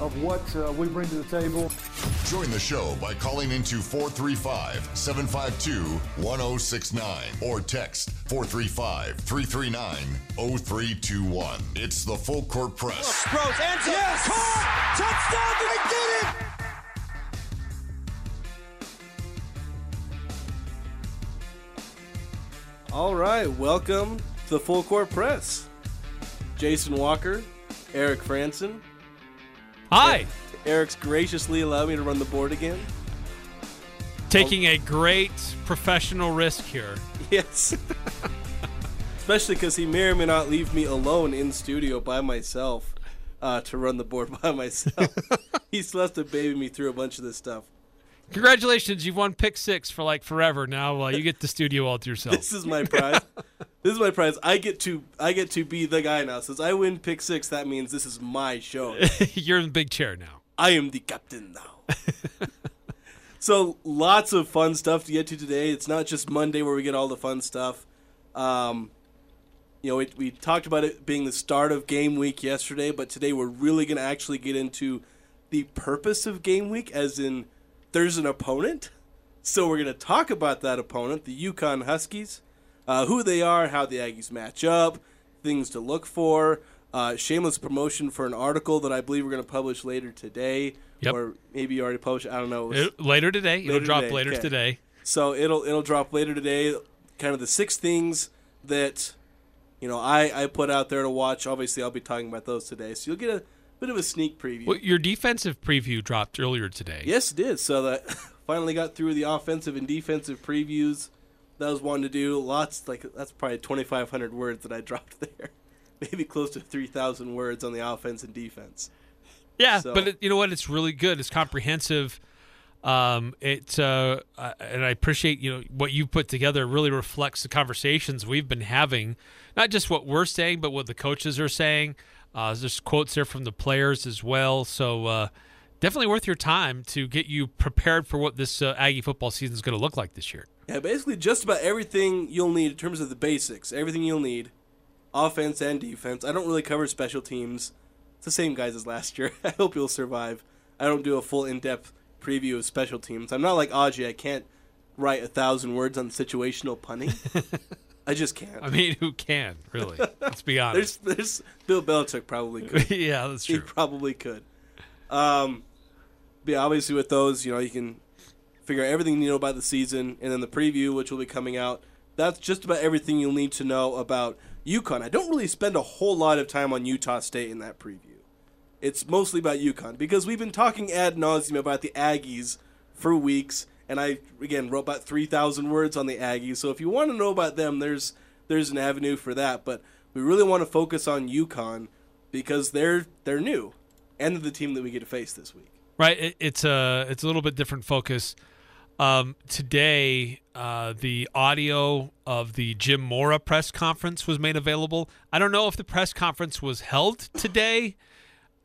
of what uh, we bring to the table. Join the show by calling into 435-752-1069 or text 435-339-0321. It's the Full Court Press. Rose, and yes! Caught! Touchdown! They did it! All right, welcome to the Full Court Press. Jason Walker, Eric Frandsen. Hi. Eric's graciously allowed me to run the board again. Taking a great professional risk here. Yes. Especially because he may or may not leave me alone in studio by myself uh, to run the board by myself. He's left to baby me through a bunch of this stuff. Congratulations, you've won pick six for like forever now. Uh, you get the studio all to yourself. This is my prize. this is my prize. I get to I get to be the guy now. Since I win pick six, that means this is my show. You're in the big chair now. I am the captain now. so lots of fun stuff to get to today. It's not just Monday where we get all the fun stuff. Um, you know, we, we talked about it being the start of game week yesterday, but today we're really going to actually get into the purpose of game week, as in there's an opponent. So we're going to talk about that opponent, the UConn Huskies, uh, who they are, how the Aggies match up, things to look for. Uh, shameless promotion for an article that I believe we're going to publish later today, Yep. or maybe you already published. I don't know. It later today. It'll Later drop today, later okay. today. so it'll it'll drop later today. Kind of the six things that you know I I put out there to watch. Obviously, I'll be talking about those today, so you'll get a bit of a sneak preview. Well, your defensive preview dropped earlier today. Yes, it did. So that finally got through the offensive and defensive previews. That was one to do. Lots like that's probably 2,500 words that I dropped there. Maybe close to 3,000 words on the offense and defense. Yeah, So- but it, you know what? It's really good. It's comprehensive. Um, it uh, uh, and I appreciate you know what you put together. Really reflects the conversations we've been having, not just what we're saying, but what the coaches are saying. Uh, there's quotes there from the players as well. So uh, definitely worth your time to get you prepared for what this uh, Aggie football season is going to look like this year. Yeah, basically just about everything you'll need in terms of the basics. Everything you'll need, offense and defense. I don't really cover special teams. It's the same guys as last year. I hope you'll survive. I don't do a full in-depth preview of special teams. I'm not like Audrey. I can't write a thousand words on situational punting. I just can't. I mean, who can really? Let's be there's, honest. there's there's Bill Belichick probably could. yeah, that's true. he probably could. Um, but yeah, obviously with those, you know, you can figure out everything you know about the season, and then the preview, which will be coming out. That's just about everything you'll need to know about UConn. I don't really spend a whole lot of time on Utah State in that preview. It's mostly about UConn because we've been talking ad nauseum about the Aggies for weeks, and I again wrote about three thousand words on the Aggies. So if you want to know about them, there's there's an avenue for that. But we really want to focus on UConn because they're they're new, and they're the team that we get to face this week. Right. It, it's a it's a little bit different focus. Um, today, uh, the audio of the Jim Mora press conference was made available. I don't know if the press conference was held today,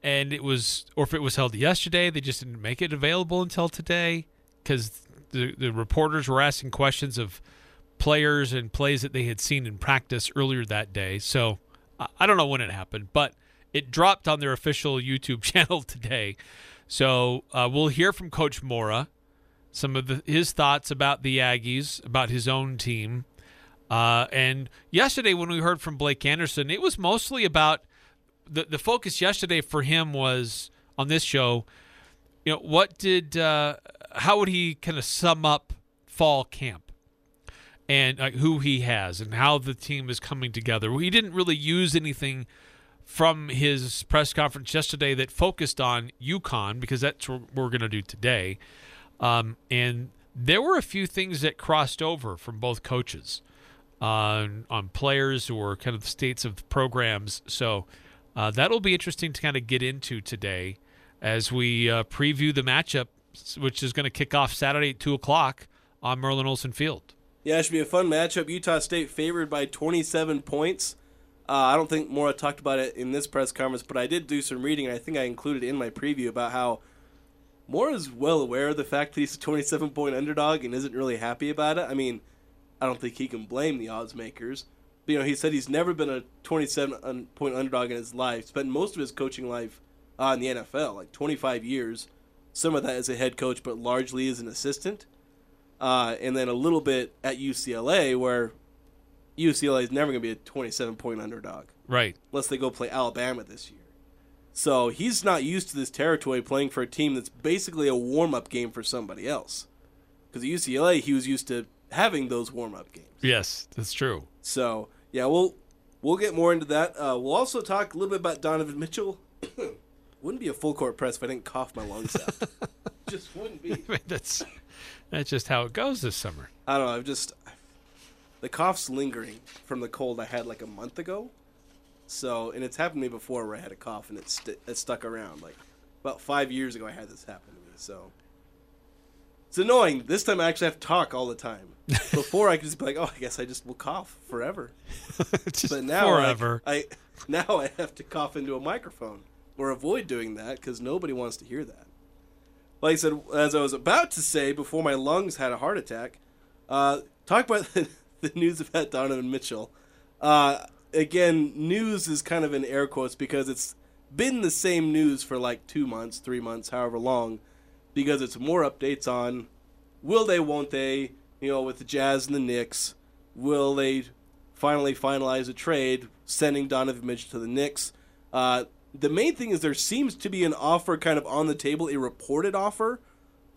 and it was, or if it was held yesterday. They just didn't make it available until today because the the reporters were asking questions of players and plays that they had seen in practice earlier that day. So I, don't know when it happened, but it dropped on their official YouTube channel today. So uh, we'll hear from Coach Mora some of the, his thoughts about the Aggies, about his own team. Uh, and yesterday, when we heard from Blake Anderson, it was mostly about the the focus yesterday for him was on this show. You know, what did uh, how would he kind of sum up fall camp and uh, who he has and how the team is coming together? He didn't really use anything from his press conference yesterday that focused on UConn because that's what we're going to do today. Um, and there were a few things that crossed over from both coaches on on players or kind of the states of the programs. So uh, that'll be interesting to kind of get into today as we uh, preview the matchup, which is going to kick off Saturday at two o'clock on Merlin Olsen Field. Yeah, it should be a fun matchup. Utah State favored by 27 points. Uh, I don't think Mora talked about it in this press conference, but I did do some reading, and I think I included in my preview about how Mora is well aware of the fact that he's a 27 point underdog and isn't really happy about it. I mean, I don't think he can blame the odds makers. But, you know, he said he's never been a 27 point underdog in his life. Spent most of his coaching life uh, in the NFL, like 25 years. Some of that as a head coach, but largely as an assistant. Uh, and then a little bit at UCLA, where UCLA is never going to be a 27 point underdog Right. unless they go play Alabama this year. So he's not used to this territory playing for a team that's basically a warm up game for somebody else. Because at UCLA, he was used to having those warm up games. Yes, that's true. So yeah, we'll we'll get more into that. Uh, we'll also talk a little bit about Donovan Mitchell. Wouldn't be a full court press if I didn't cough my lungs out. just wouldn't be. that's that's just how it goes this summer. I don't know. I've just the cough's lingering from the cold I had like a month ago. So, and it's happened to me before where I had a cough and it, st- it stuck around. Like about five years ago, I had this happen to me. So it's annoying. This time I actually have to talk all the time. Before I could just be like, oh, I guess I just will cough forever. Just But now like, forever. I now I have to cough into a microphone or avoid doing that because nobody wants to hear that. Like I said, as I was about to say before my lungs had a heart attack, uh, talk about the, the news about Donovan Mitchell. Uh, again, news is kind of in air quotes because it's been the same news for like two months, three months, however long, because it's more updates on will they, won't they, you know, with the Jazz and the Knicks, will they finally finalize a trade sending Donovan Mitchell to the Knicks? Uh, the main thing is there seems to be an offer kind of on the table, a reported offer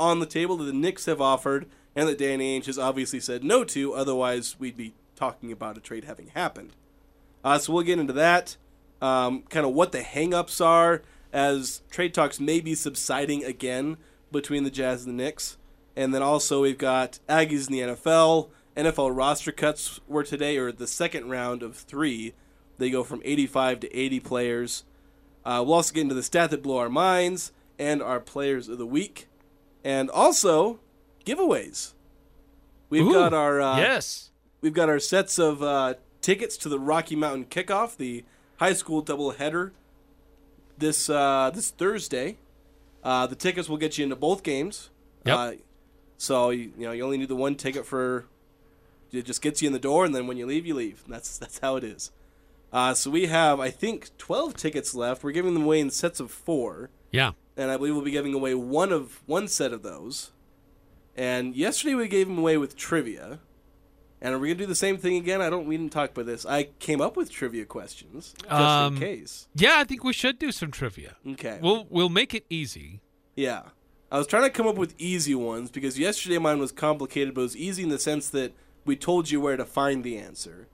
on the table that the Knicks have offered, and that Danny Ainge has obviously said no to. Otherwise, we'd be talking about a trade having happened. Uh, so we'll get into that, um, kind of what the hangups are as trade talks may be subsiding again between the Jazz and the Knicks, and then also we've got Aggies in the NFL. NFL roster cuts were today, or the second round of three. They go from 85 to 80 players. Uh, we'll also get into the stat that blow our minds and our players of the week, and also giveaways. We've Ooh, got our uh, yes. we've got our sets of uh, tickets to the Rocky Mountain Kickoff, the high school doubleheader, this uh, this Thursday. Uh, the tickets will get you into both games. Yep. Uh, so you, you know you only need the one ticket for. It just gets you in the door, and then when you leave, you leave. That's that's how it is. Uh, so we have, I think, twelve tickets left. We're giving them away in sets of four, Yeah. and I believe we'll be giving away one of one set of those. And yesterday we gave them away with trivia. And are we gonna do the same thing again? I don't. We didn't talk about this. I came up with trivia questions just Um, in case. Yeah, I think we should do some trivia. Okay. We'll we'll make it easy. Yeah. I was trying to come up with easy ones because yesterday mine was complicated, but it was easy in the sense that we told you where to find the answer.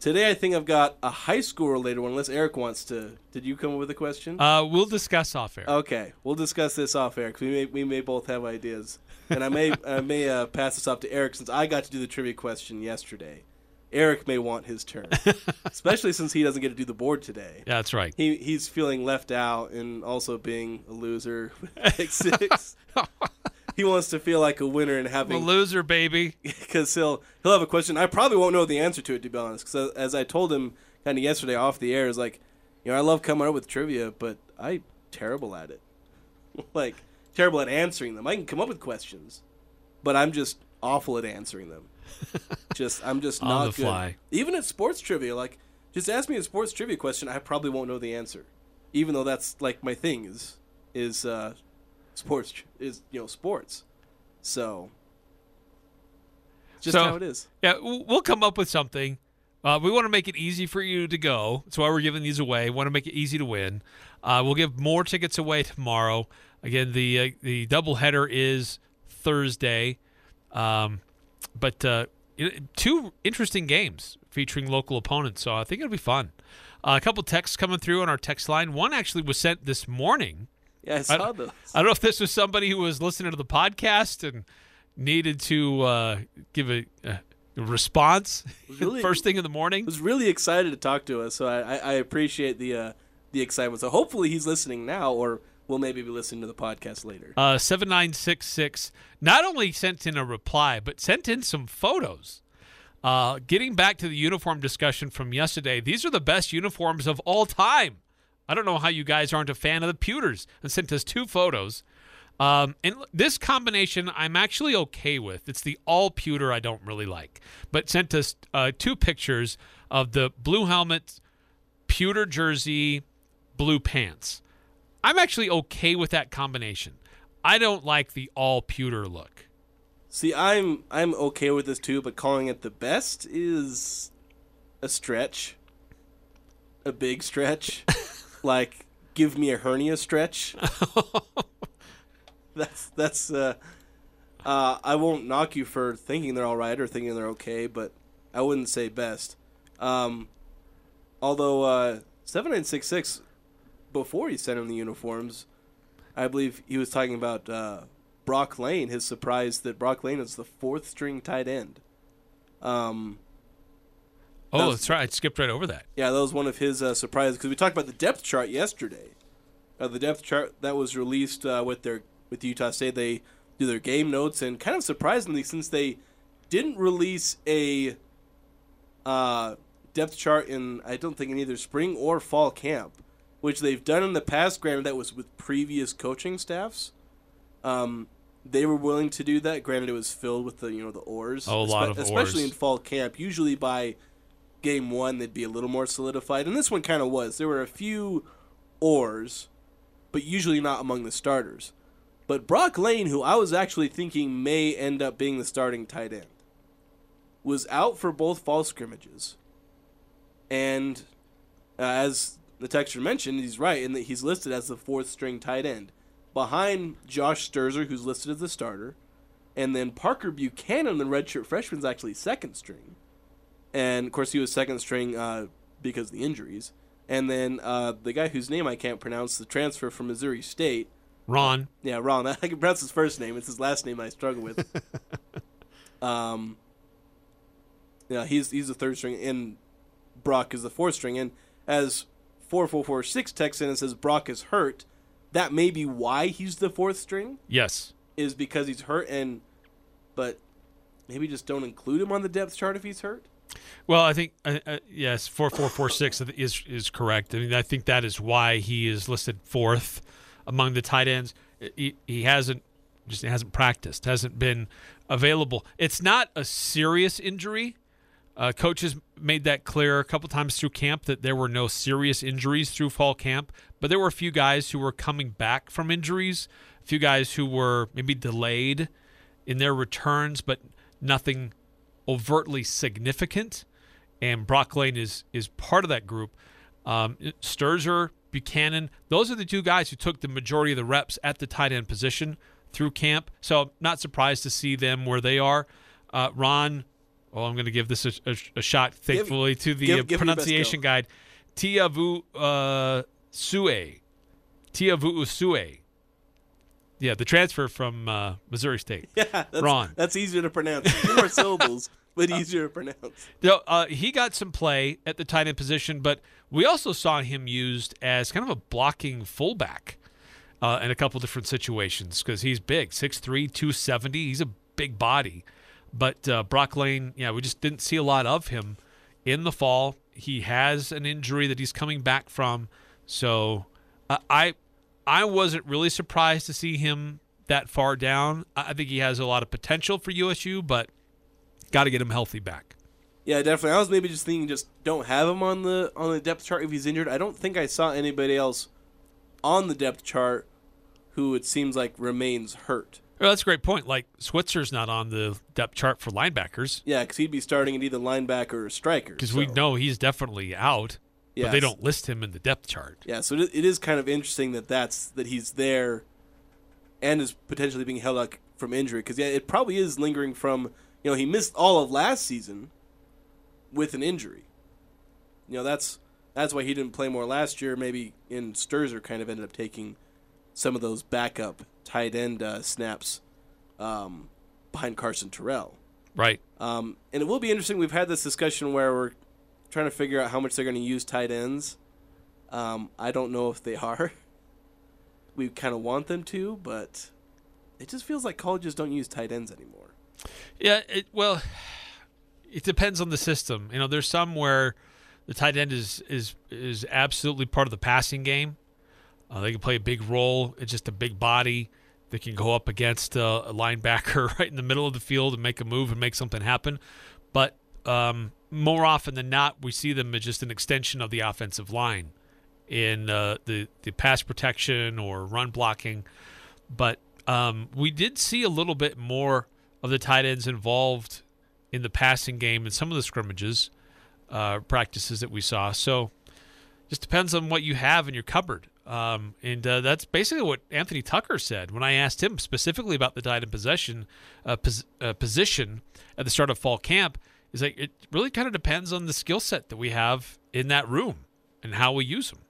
Today I think I've got a high school related one, unless Eric wants to. Did you come up with a question? Uh, we'll discuss off air. Okay, we'll discuss this off air 'cause we may we may both have ideas, and I may I may uh, pass this off to Eric since I got to do the trivia question yesterday. Eric may want his turn, especially since he doesn't get to do the board today. Yeah, that's right. He he's feeling left out and also being a loser with six. He wants to feel like a winner and I'm a loser, baby. because he'll he'll have a question. I probably won't know the answer to it to be honest. Because as I told him kind of yesterday off the air, is like, you know, I love coming up with trivia, but I terrible at it. like terrible at answering them. I can come up with questions, but I'm just awful at answering them. just I'm just not good. fly. Even at sports trivia, like just ask me a sports trivia question, I probably won't know the answer, even though that's like my thing is is uh, sports is you know sports. So just So- how it is. Yeah, we'll come up with something. Uh, we want to make it easy for you to go. That's why we're giving these away. Want to make it easy to win. Uh, we'll give more tickets away tomorrow. Again, the uh, the doubleheader is Thursday, um, but uh, two interesting games featuring local opponents. So I think it'll be fun. Uh, a couple texts coming through on our text line. One actually was sent this morning. Yeah, I saw those. I don't know if this was somebody who was listening to the podcast and needed to uh, give a, a response really- first thing in the morning. was really excited to talk to us, so I, I, I appreciate the uh, the excitement. So hopefully he's listening now, or we'll maybe be listening to the podcast later. Uh, 7966 not only sent in a reply, but sent in some photos Uh, getting back to the uniform discussion from yesterday, these are the best uniforms of all time. I don't know how you guys aren't a fan of the pewters and sent us two photos. Um, and this combination I'm actually okay with. It's the all pewter I don't really like, but sent us uh, two pictures of the blue helmet, pewter jersey, blue pants. I'm actually okay with that combination. I don't like the all pewter look. See, I'm I'm okay with this too, but calling it the best is a stretch. A big stretch. like give me a hernia stretch. that's that's uh uh I won't knock you for thinking they're all right or thinking they're okay, but I wouldn't say best. Um although uh 7966 before he sent him the uniforms, I believe he was talking about uh Brock Lane, his surprise that Brock Lane is the fourth string tight end. Um, Oh, That was- that's right. I skipped right over that. yeah, that was one of his uh, surprises because we talked about the depth chart yesterday. Uh, the depth chart that was released uh, with their with Utah State, they do their game notes, and kind of surprisingly, since they didn't release a uh, depth chart in, I don't think in either spring or fall camp, which they've done in the past. Granted, that was with previous coaching staffs. Um, they were willing to do that. Granted, it was filled with the you know the oars, Oh, a lot of especially oars. in fall camp. Usually by game one, they'd be a little more solidified, and this one kind of was. There were a few oars, but usually not among the starters. But Brock Lane, who I was actually thinking may end up being the starting tight end, was out for both fall scrimmages. And uh, as the texture mentioned, he's right in that he's listed as the fourth string tight end, behind Josh Sterzer, who's listed as the starter, and then Parker Buchanan, the redshirt freshman, is actually second string. And of course, he was second string uh, because of the injuries. And then uh, the guy whose name I can't pronounce, the transfer from Missouri State, Ron, yeah, Ron. I can pronounce his first name. It's his last name I struggle with. um, yeah, he's he's the third string, and Brock is the fourth string. And as four four four six texts in and says Brock is hurt, that may be why he's the fourth string yes. is because he's hurt, and but maybe just don't include him on the depth chart if he's hurt. Well, I think uh, uh, yes, four four four six is is correct. I mean, I think that is why he is listed fourth among the tight ends. He, he hasn't just hasn't practiced, hasn't been available. It's not a serious injury. Uh, coaches made that clear a couple times through camp that there were no serious injuries through fall camp, but there were a few guys who were coming back from injuries, a few guys who were maybe delayed in their returns, but nothing overtly significant. And Brock Lane is is part of that group. Um, Sterzer, Buchanan, those are the two guys who took the majority of the reps at the tight end position through camp. So I'm not surprised to see them where they are. Uh, Ron, well, I'm going to give this a, a, a shot, thankfully, to the give- give it your best pronunciation guide. Tiavu uh, Sue. Tiavu Sue. Yeah, the transfer from uh, Missouri State. Yeah, that's, Ron. That's easier to pronounce. Two more syllables, but easier to pronounce. No, uh, he got some play at the tight end position, but we also saw him used as kind of a blocking fullback uh, in a couple different situations because he's big 6'3, 270. He's a big body. But uh, Brock Lane, yeah, we just didn't see a lot of him in the fall. He has an injury that he's coming back from. So uh, I, I wasn't really surprised to see him that far down. I I think he has a lot of potential for USU, but got to get him healthy back. Yeah, definitely. I was maybe just thinking, just don't have him on the on the depth chart if he's injured. I don't think I saw anybody else on the depth chart who it seems like remains hurt. Well, that's a great point. Like Switzer's not on the depth chart for linebackers Yeah, because he'd be starting at either linebacker or striker. because we know he's definitely out, but they don't list him in the depth chart. Yeah, so it it is kind of interesting that that's that he's there, and is potentially being held up from injury. Because yeah, it probably is lingering from you know he missed all of last season with an injury. You know that's that's why he didn't play more last year. Maybe in Sterzer kind of ended up taking some of those backup tight end uh, snaps um, behind Carson Terrell. Right. Um, and it will be interesting. We've had this discussion where we're trying to figure out how much they're going to use tight ends. Um, I don't know if they are. We kind of want them to, but it just feels like colleges don't use tight ends anymore. Yeah. It, well, it depends on the system. You know, there's some where the tight end is is is absolutely part of the passing game. Uh, they can play a big role. It's just a big body. They can go up against a, a linebacker right in the middle of the field and make a move and make something happen. But um, more often than not, we see them as just an extension of the offensive line in uh, the the pass protection or run blocking. But um, we did see a little bit more of the tight ends involved in the passing game and some of the scrimmages uh, practices that we saw. So just depends on what you have in your cupboard. Um, and uh, that's basically what Anthony Tucker said when I asked him specifically about the tight end possession uh, pos- uh, position at the start of fall camp. Is like it really kind of depends on the skill set that we have in that room and how we use them.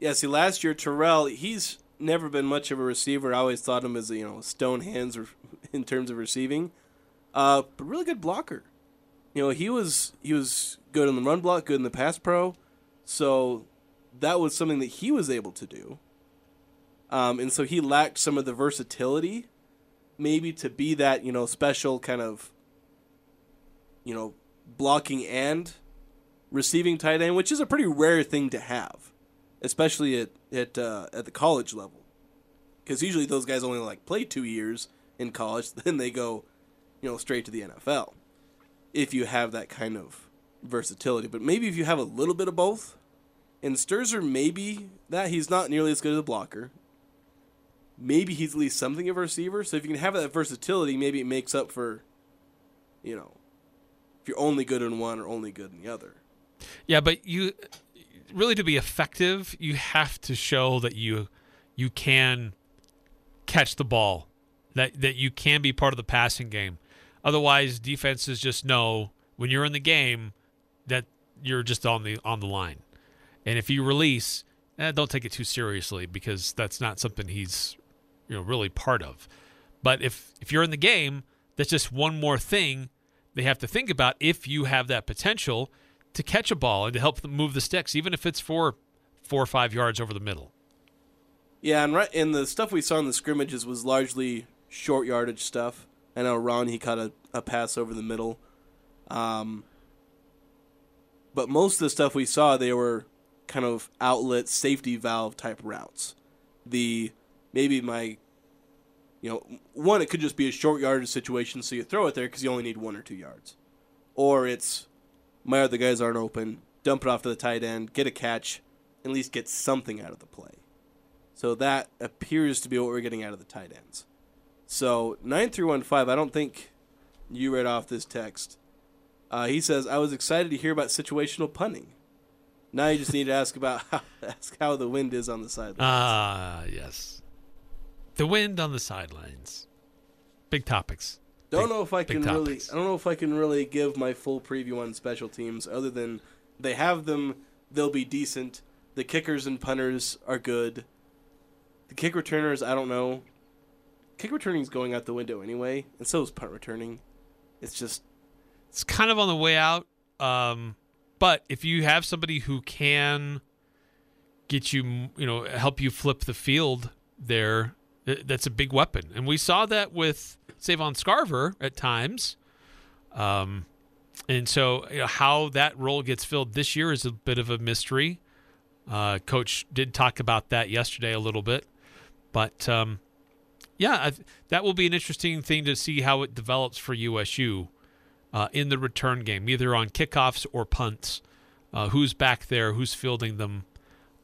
Yeah, see, last year Terrell, he's never been much of a receiver. I always thought him as a, you know stone hands in terms of receiving, uh, but really good blocker. You know, he was he was good in the run block, good in the pass pro, so that was something that he was able to do. Um, and so he lacked some of the versatility, maybe to be that you know special kind of, you know, blocking and receiving tight end, which is a pretty rare thing to have, especially at at uh, at the college level, because usually those guys only like play two years in college, then they go, you know, straight to the NFL. If you have that kind of versatility, but maybe if you have a little bit of both, and Sterzer maybe that he's not nearly as good as a blocker. Maybe he's at least something of a receiver. So if you can have that versatility, maybe it makes up for, you know, if you're only good in one or only good in the other. Yeah, but you really to be effective, you have to show that you you can catch the ball, that that you can be part of the passing game. Otherwise, defenses just know when you're in the game that you're just on the on the line. And if you release, eh, don't take it too seriously because that's not something he's you know really part of. But if if you're in the game, that's just one more thing they have to think about if you have that potential to catch a ball and to help move the sticks, even if it's for four or five yards over the middle. Yeah, and right and the stuff we saw in the scrimmages was largely short yardage stuff. I know Ron he caught a, a pass over the middle. Um, but most of the stuff we saw they were kind of outlet safety valve type routes. The maybe my you know, one it could just be a short yardage situation so you throw it there because you only need one or two yards. Or it's my other guys aren't open, dump it off to the tight end, get a catch, at least get something out of the play. So that appears to be what we're getting out of the tight ends. So 9315, I don't think you read off this text. Uh, he says, I was excited to hear about situational punting. Now you just need to ask about how, ask how the wind is on the sidelines. Ah, yes. The wind on the sidelines. Big topics. Don't Big- know if I can really. I don't know if I can really give my full preview on special teams, other than they have them. They'll be decent. The kickers and punters are good. The kick returners, I don't know. Kick returning is going out the window anyway, and so is punt returning. It's just It's kind of on the way out. Um, but if you have somebody who can get you, you know, help you flip the field there, that's a big weapon. And we saw that with Savon Scarver at times. Um, and so you know, how that role gets filled this year is a bit of a mystery. Uh, Coach did talk about that yesterday a little bit, but um, yeah, I, that will be an interesting thing to see how it develops for USU uh, in the return game, either on kickoffs or punts. Uh, who's back there? Who's fielding them?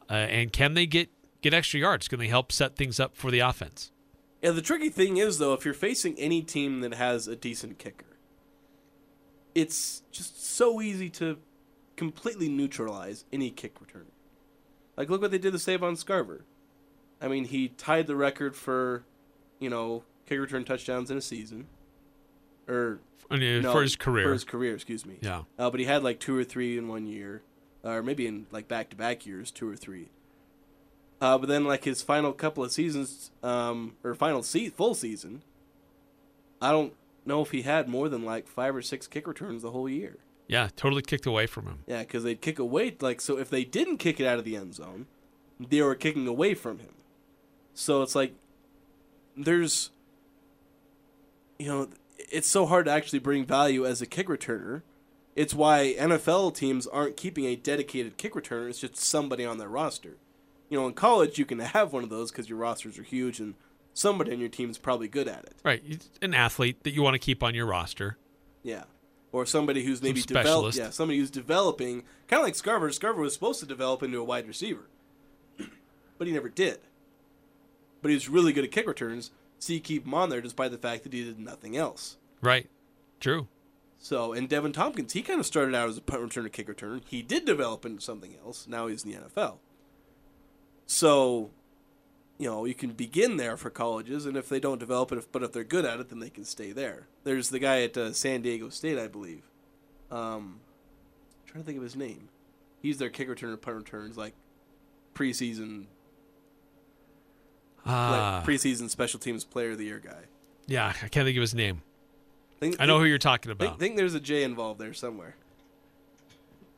Uh, and can they get get extra yards? Can they help set things up for the offense? Yeah. The tricky thing is though, if you're facing any team that has a decent kicker, it's just so easy to completely neutralize any kick return. Like look what they did to Savon Scarver. I mean, he tied the record for, you know, kick return touchdowns in a season, or I mean, no, for his career. For his career, excuse me. Yeah. Uh, but he had like two or three in one year, or maybe in like back to back years, two or three. Uh, but then like his final couple of seasons, um, or final se- full season, I don't know if he had more than like five or six kick returns the whole year. Yeah, totally kicked away from him. Yeah, because they'd kick away. Like, so if they didn't kick it out of the end zone, they were kicking away from him. So it's like, there's, you know, it's so hard to actually bring value as a kick returner. It's why NFL teams aren't keeping a dedicated kick returner. It's just somebody on their roster. You know, in college you can have one of those because your rosters are huge and somebody on your team is probably good at it. Right, It's an athlete that you want to keep on your roster. Yeah. Or somebody who's maybe developed. Yeah, somebody who's developing, kind of like Scarver. Scarver was supposed to develop into a wide receiver, but he never did. But he was really good at kick returns, so you keep him on there despite the fact that he did nothing else. Right, true. So, and Deven Thompkins, he kind of started out as a punt returner, kick returner. He did develop into something else. Now he's in the NFL. So, you know, you can begin there for colleges, and if they don't develop it, if, but if they're good at it, then they can stay there. There's the guy at uh, San Diego State, I believe. Um, trying to think of his name. He's their kick returner, punt returns, like preseason, Ah, like preseason special teams player of the year guy. yeah, I can't think of his name. Think, I know think, who you're talking think, about. think there's a J involved there somewhere.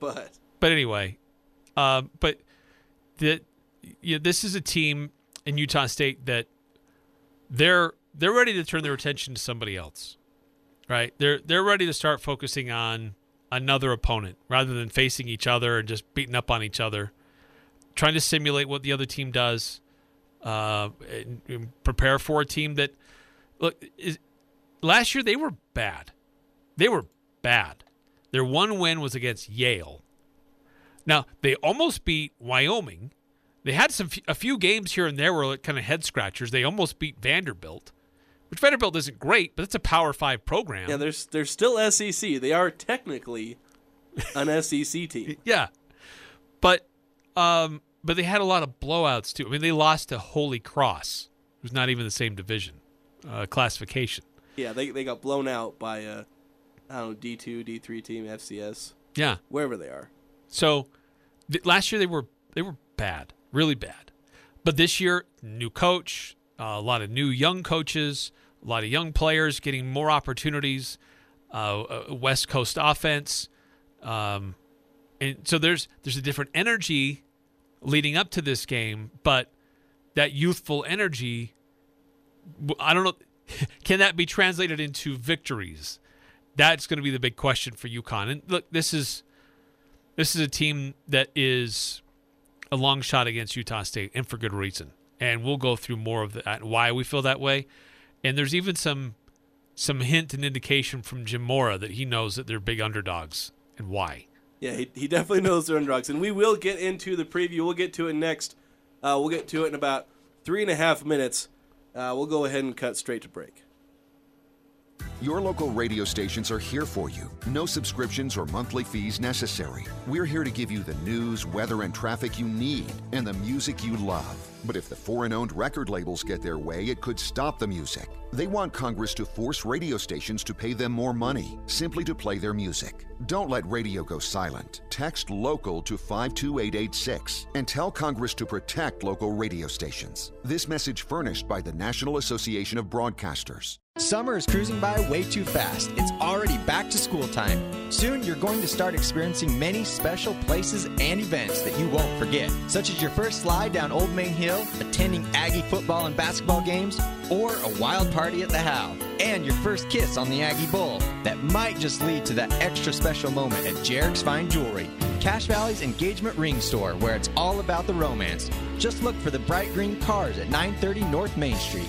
But But anyway, um, but the, you know, this is a team in Utah State that they're they're ready to turn their attention to somebody else, right? They're they're ready to start focusing on another opponent rather than facing each other and just beating up on each other, trying to simulate what the other team does, uh, and, and prepare for a team that look is, last year they were bad, they were bad. Their one win was against Yale. Now they almost beat Wyoming. They had some a few games here and there were kind of head scratchers. They almost beat Vanderbilt, which Vanderbilt isn't great, but it's a Power Five program. Yeah, there's they're still SEC. They are technically an SEC team. Yeah, but um, but they had a lot of blowouts too. I mean, they lost to Holy Cross, who's not even the same division uh, classification. Yeah, they they got blown out by a I don't know D two D three team FCS Yeah, wherever they are. So th- last year they were they were bad, really bad. But this year, new coach, uh, a lot of new young coaches, a lot of young players getting more opportunities. Uh, uh, West Coast offense, um, and so there's there's a different energy leading up to this game, but that youthful energy, I don't know, can that be translated into victories? That's going to be the big question for UConn. And look, this is this is a team that is a long shot against Utah State, and for good reason. And we'll go through more of that, why we feel that way. And there's even some some hint and indication from Jim Mora that he knows that they're big underdogs and why. Yeah, he, he definitely knows they're underdogs, and we will get into the preview. We'll get to it next. Uh, we'll get to it in about three and a half minutes. Uh, we'll go ahead and cut straight to break. Your local radio stations are here for you. No subscriptions or monthly fees necessary. We're here to give you the news, weather, and traffic you need and the music you love. But if the foreign owned record labels get their way, it could stop the music. They want Congress to force radio stations to pay them more money simply to play their music. Don't let radio go silent. Text local to 52886 and tell Congress to protect local radio stations. This message furnished by the National Association of Broadcasters. Summer is cruising by way too fast. It's already back to school time. Soon you're going to start experiencing many special places and events that you won't forget, such as your first slide down Old Main Hill, attending Aggie football and basketball games, or a wild party at the Howl, and your first kiss on the Aggie Bowl. That might just lead to that extra special moment at Jarek's Fine Jewelry, Cache Valley's engagement ring store, where it's all about the romance. Just look for the bright green cars at 930 North Main Street.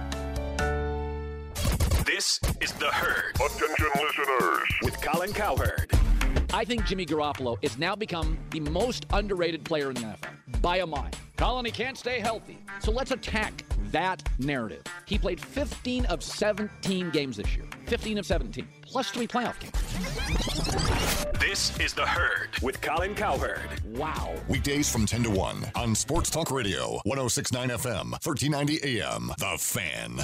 This is The Herd Attention listeners. with Colin Cowherd. I think Jimmy Garoppolo has now become the most underrated player in the NFL by a mile. Colin, he can't stay healthy. So let's attack that narrative. He played 15 of 17 games this year. 15 of 17, plus three playoff games. This is The Herd with Colin Cowherd. Wow. Weekdays from 10 to 1 on Sports Talk Radio, 1069 FM, 1390 AM. The Fan.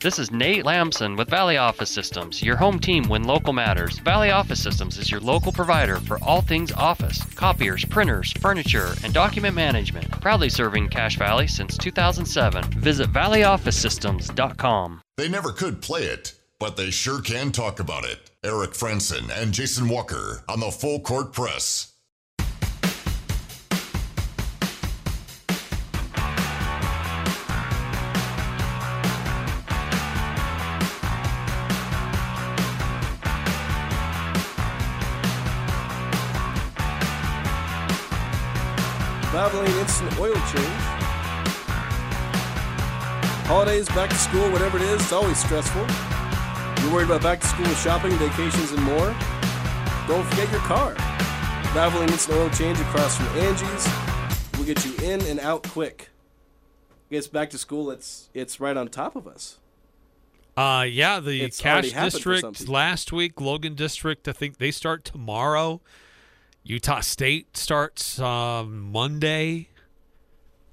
This is Nate Lamson with Valley Office Systems, your home team when local matters. Valley Office Systems is your local provider for all things office, copiers, printers, furniture, and document management. Proudly serving Cache Valley since 2007. Visit valleyofficesystems.com. They never could play it, but they sure can talk about it. Eric Frandsen and Jason Walker on the Full Court Press. Valvoline Instant Oil Change. Holidays, back to school, whatever it is, it's always stressful. You're worried about back to school shopping, vacations, and more? Don't forget your car. Valvoline Instant Oil Change across from Angie's will get you in and out quick. I guess back to school, it's it's right on top of us. Uh, yeah, the It's already Cache happened for some District last week, Logan District, I think they start tomorrow. Utah State starts um, Monday.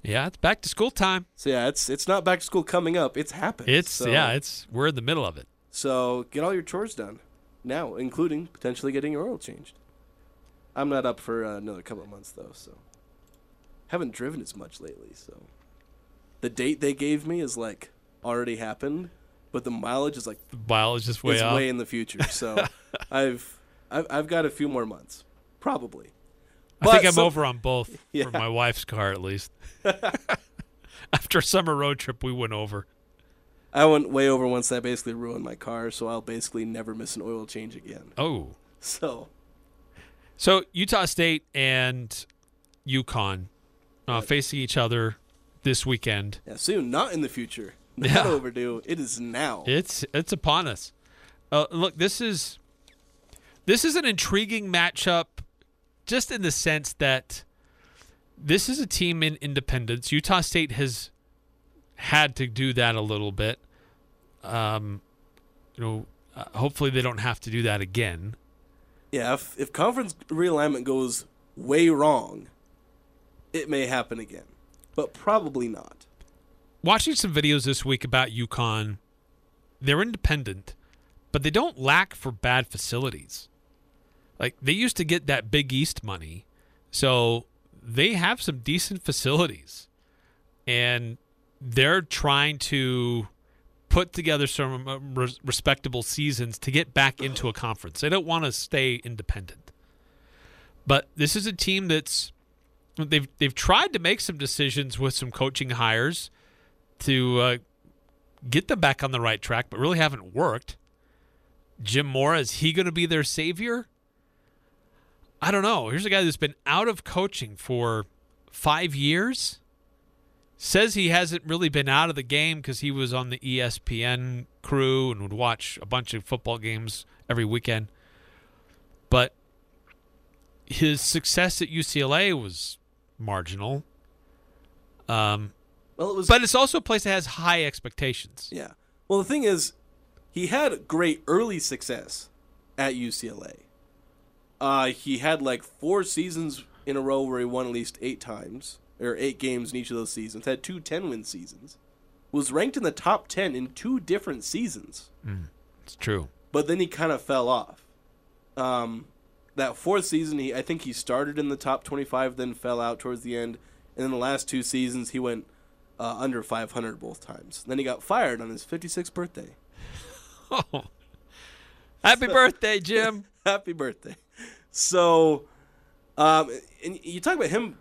Yeah, it's back to school time. So yeah, it's it's not back to school coming up. It's happened. It's So- yeah, it's we're in the middle of it. So get all your chores done now, including potentially getting your oil changed. I'm not up for uh, another couple of months though, so haven't driven as much lately. So the date they gave me is like already happened, but the mileage is like The mileage is way is off. way in the future. So I've, I've I've got a few more months, probably. I think I'm some- over on both Yeah. for my wife's car at least. After a summer road trip, we went over. I went way over once. That basically ruined my car, so I'll basically never miss an oil change again. Oh, So so Utah State and UConn uh, facing each other this weekend. yeah, soon, not in the future. Not Yeah. overdue. It is now. It's it's upon us. Uh, look, this is this is an intriguing matchup, just in the sense that this is a team in independence. Utah State has had to do that a little bit. Um, you know, uh, hopefully they don't have to do that again. Yeah, if, if conference realignment goes way wrong, it may happen again, but probably not. Watching some videos this week about UConn, they're independent, but they don't lack for bad facilities. Like they used to get that Big East money, so they have some decent facilities, and they're trying to put together some uh, respectable seasons to get back into a conference. They don't want to stay independent. But this is a team that's they've they've tried to make some decisions with some coaching hires to uh, get them back on the right track, but really haven't worked. Jim Mora is he going to be their savior? I don't know. Here's a guy that's been out of coaching for five years. Says he hasn't really been out of the game because he was on the ESPN crew and would watch a bunch of football games every weekend. But his success at UCLA was marginal. Um, Well, it was. but it's also a place that has high expectations. Yeah. Well, the thing is, he had great early success at UCLA. Uh, he had like four seasons in a row where he won at least eight times, or eight games in each of those seasons. Had two 10 win seasons. Was ranked in the top 10 in two different seasons. It's true. But then he kind of fell off. Um, that fourth season, he I think he started in the top 25, then fell out towards the end. And then the last two seasons, he went uh, under 500 both times. Then he got fired on his 56th birthday. Oh. Happy birthday, Jim. Happy birthday. So, um, and you talk about him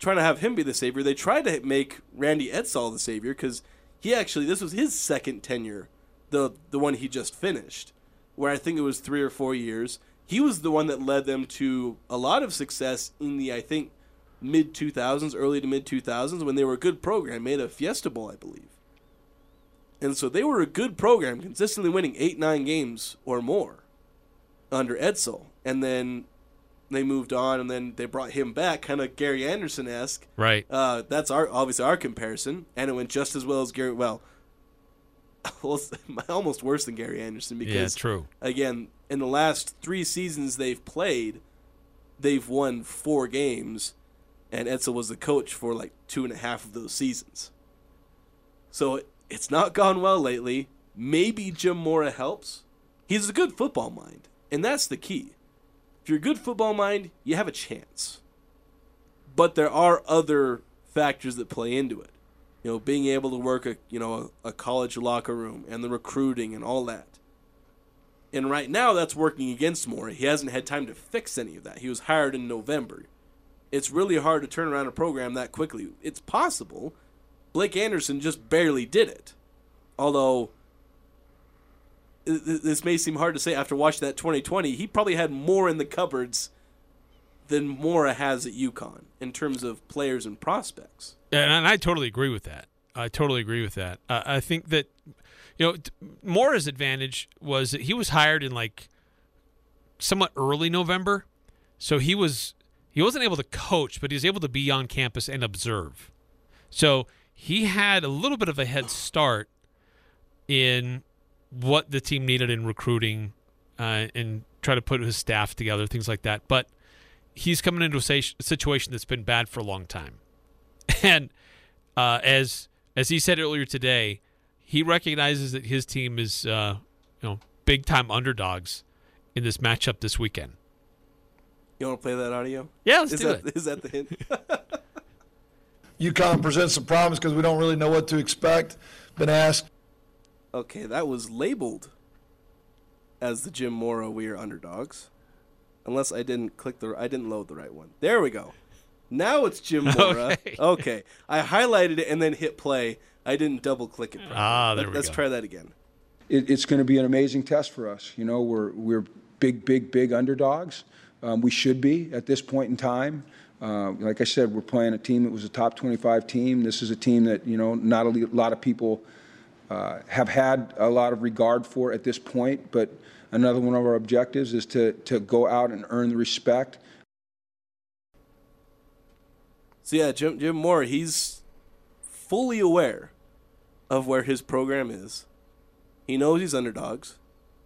trying to have him be the savior. They tried to make Randy Edsall the savior because he actually this was his second tenure, the the one he just finished, where I think it was three or four years. He was the one that led them to a lot of success in the I think mid 2000s, early to mid 2000s when they were a good program, made a Fiesta Bowl, I believe. And so they were a good program, consistently winning eight, nine games or more under Edsall. And then they moved on, and then they brought him back, kind of Gary Anderson esque. Right. Uh, that's our obviously our comparison, and it went just as well as Gary. Well, almost worse than Gary Anderson because Yeah, true. Again, in the last three seasons they've played, they've won four games, and Edsall was the coach for like two and a half of those seasons. So it's not gone well lately. Maybe Jim Mora helps. He's a good football mind, and that's the key. If you're a good football mind, you have a chance. But there are other factors that play into it. You know, being able to work a you know a, a college locker room and the recruiting and all that. And right now, that's working against Mora. He hasn't had time to fix any of that. He was hired in November. It's really hard to turn around a program that quickly. It's possible. Blake Anderson just barely did it. Although, th- th- this may seem hard to say after watching that 2020, he probably had more in the cupboards than Mora has at UConn in terms of players and prospects. And, I totally agree with that. I totally agree with that. Uh, I think that you know Mora's advantage was that he was hired in like somewhat early November, so he was he wasn't able to coach, but he was able to be on campus and observe. So he had a little bit of a head start in what the team needed in recruiting uh, and try to put his staff together, things like that. But he's coming into a situation that's been bad for a long time, and uh, as as he said earlier today, he recognizes that his team is uh, you know big time underdogs in this matchup this weekend. You want to play that audio? Yeah, let's is do that, it. Is that the hint? UConn presents some problems because we don't really know what to expect. Been asked. Okay, that was labeled as the Jim Mora We Are Underdogs. Unless I didn't click the I didn't load the right one. There we go. Now it's Jim Mora. Okay. Okay. I highlighted it and then hit play. I didn't double click it. properly. Ah, there Let, we Let's go. try that again. it, it's going to be an amazing test for us. You know, we're we're big, big, big underdogs. Um, we should be at this point in time. Uh, like I said, we're playing a team that was a top 25 team. This is a team that you know not a lot of people uh, have had a lot of regard for at this point. But another one of our objectives is to to go out and earn the respect So yeah, Jim Jim Mora, he's fully aware of where his program is. He knows he's underdogs,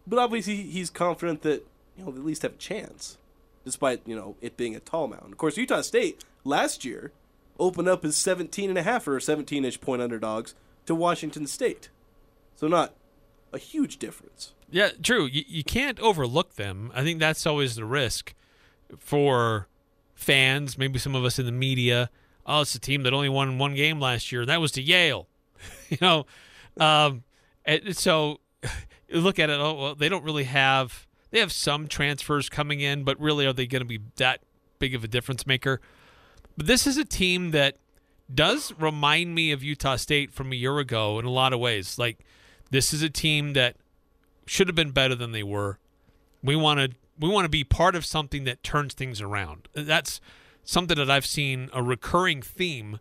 but obviously he's confident that you know they at least have a chance, despite you know it being a tall mountain. Of course, Utah State last year opened up as 17 and a half or 17-ish point underdogs to Washington State, so not a huge difference. Yeah, true. You, you can't overlook them. I think that's always the risk for fans, maybe some of us in the media. Oh, it's a team that only won one game last year. That was to Yale. you know, um, and so look at it. Oh, well, they don't really have. They have some transfers coming in, but really, are they going to be that big of a difference maker? But this is a team that does remind me of Utah State from a year ago in a lot of ways. Like this is a team that should have been better than they were. We want to we want to be part of something that turns things around. That's something that I've seen a recurring theme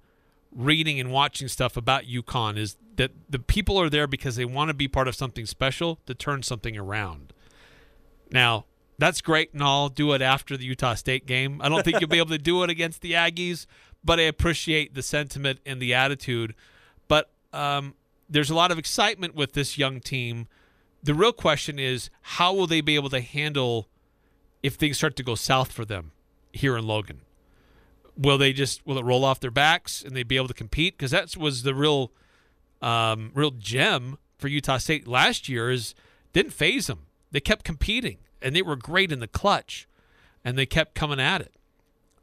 reading and watching stuff about UConn is that the people are there because they want to be part of something special to turn something around. Now, that's great and all. Do it after the Utah State game. I don't think you'll be able to do it against the Aggies, but I appreciate the sentiment and the attitude. But um, there's a lot of excitement with this young team. The real question is how will they be able to handle if things start to go south for them here in Logan? Will they just will it roll off their backs and they be able to compete? Because that was the real, um, real gem for Utah State last year is didn't phase them. They kept competing and they were great in the clutch, and they kept coming at it.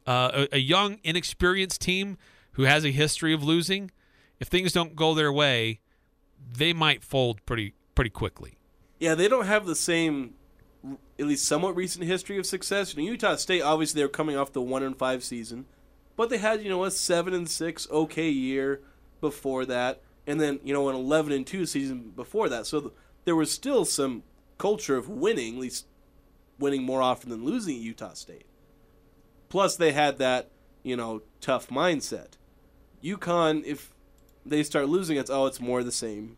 Uh, a, a young, inexperienced team who has a history of losing, if things don't go their way, they might fold pretty pretty quickly. Yeah, they don't have the same, at least somewhat recent history of success. You know, Utah State obviously they're coming off the one and five season, but they had you know a seven and six okay year before that, and then you know an eleven and two season before that. So th- there was still some culture of winning, at least winning more often than losing at Utah State. Plus, they had that you know tough mindset. UConn, if they start losing, it's oh, it's more the same.